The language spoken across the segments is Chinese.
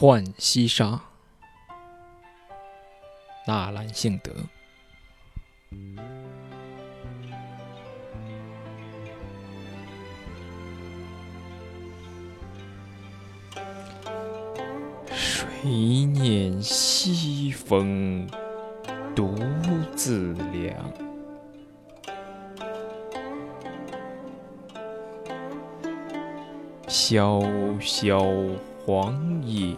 浣溪沙，纳兰性德。谁念西风独自凉？萧萧黄叶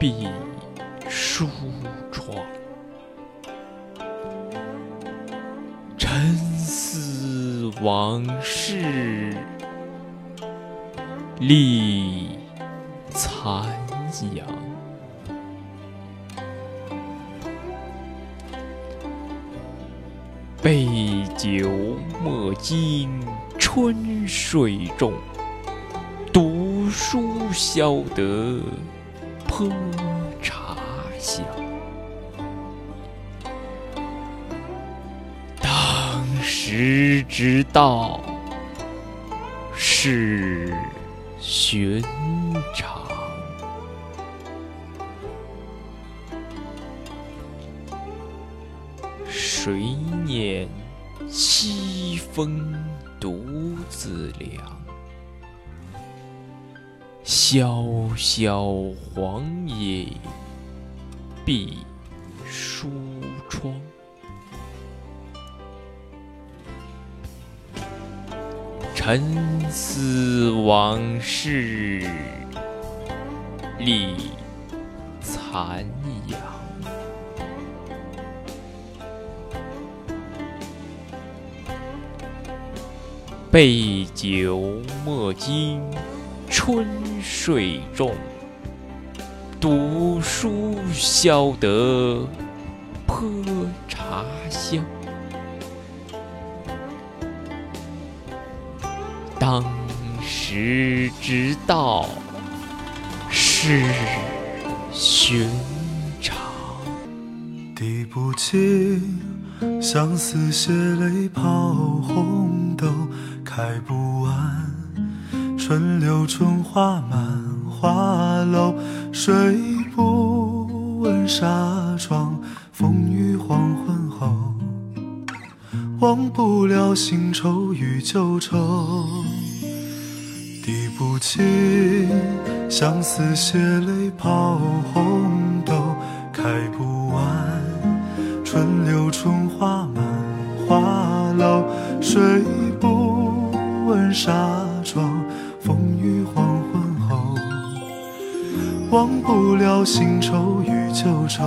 闭疏窗，沉思往事立残阳。杯酒莫惊春水重，书消得泼茶香。当时之道是寻常。谁念西风独自凉？萧萧黄叶闭疏窗。沉思往事立残阳。杯酒莫惊春水重，读书消得泼茶香。当时之道是寻常。滴不尽相思血泪抛红豆，开不完春柳春花满花楼。睡不闻纱窗，风雨黄昏后，忘不了新愁与旧愁。滴不尽相思血泪抛红豆，开不完春柳春花满花楼。睡不闻纱窗，风雨黄昏后，忘不了新愁与旧愁。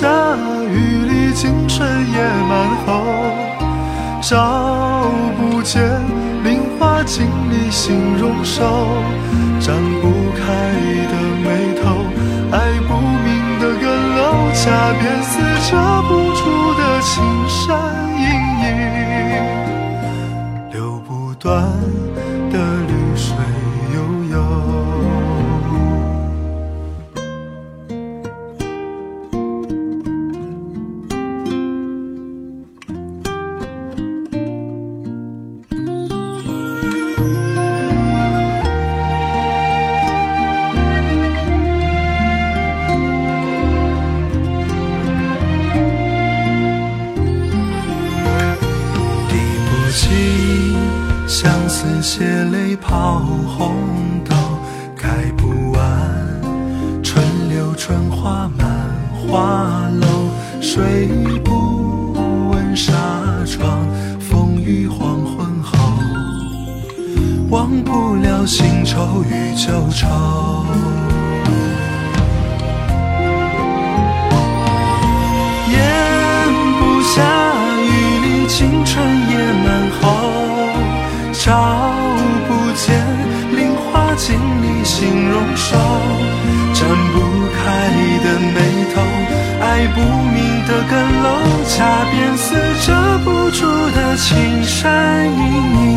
下雨里青春野满后，照不见菱花镜里心容瘦，展不开的眉头，爱不明的更楼，恰便似遮不住的青山隐隐，流不断似血泪抛红豆，开不完春柳春花满花楼。睡不稳纱窗，风雨黄昏后，忘不了新愁与旧愁。心里形容手，展不开的眉头，爱不明的更漏，恰便似遮不住的青山隐隐。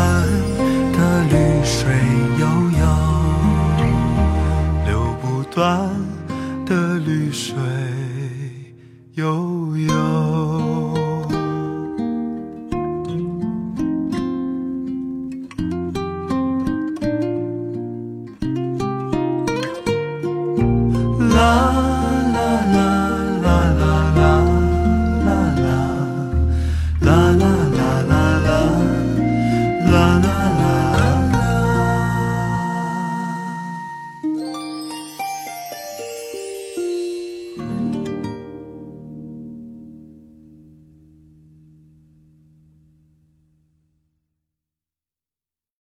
不